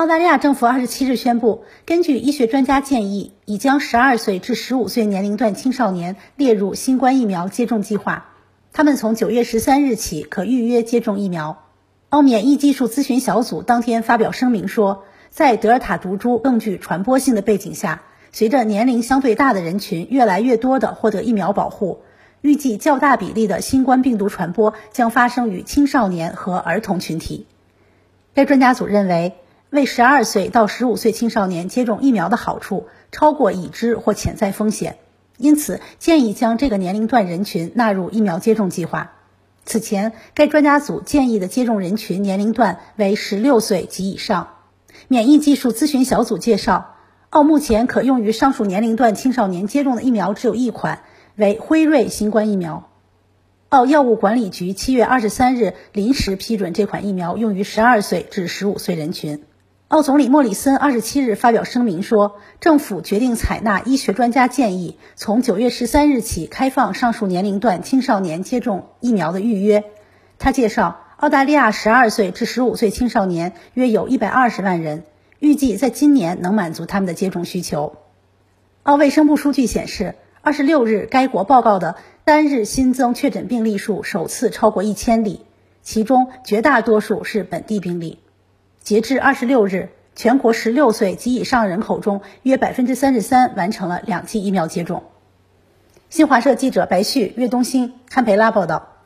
澳大利亚政府二十七日宣布，根据医学专家建议，已将十二岁至十五岁年龄段青少年列入新冠疫苗接种计划。他们从九月十三日起可预约接种疫苗。澳免疫技术咨询小组当天发表声明说，在德尔塔毒株更具传播性的背景下，随着年龄相对大的人群越来越多的获得疫苗保护，预计较大比例的新冠病毒传播将发生于青少年和儿童群体。该专家组认为。为十二岁到十五岁青少年接种疫苗的好处超过已知或潜在风险，因此建议将这个年龄段人群纳入疫苗接种计划。此前，该专家组建议的接种人群年龄段为十六岁及以上。免疫技术咨询小组介绍，澳目前可用于上述年龄段青少年接种的疫苗只有一款，为辉瑞新冠疫苗。澳药物管理局七月二十三日临时批准这款疫苗用于十二岁至十五岁人群。澳总理莫里森二十七日发表声明说，政府决定采纳医学专家建议，从九月十三日起开放上述年龄段青少年接种疫苗的预约。他介绍，澳大利亚十二岁至十五岁青少年约有一百二十万人，预计在今年能满足他们的接种需求。澳卫生部数据显示，二十六日该国报告的单日新增确诊病例数首次超过一千例，其中绝大多数是本地病例。截至二十六日，全国十六岁及以上人口中，约百分之三十三完成了两剂疫苗接种。新华社记者白旭、岳东新堪培拉报道。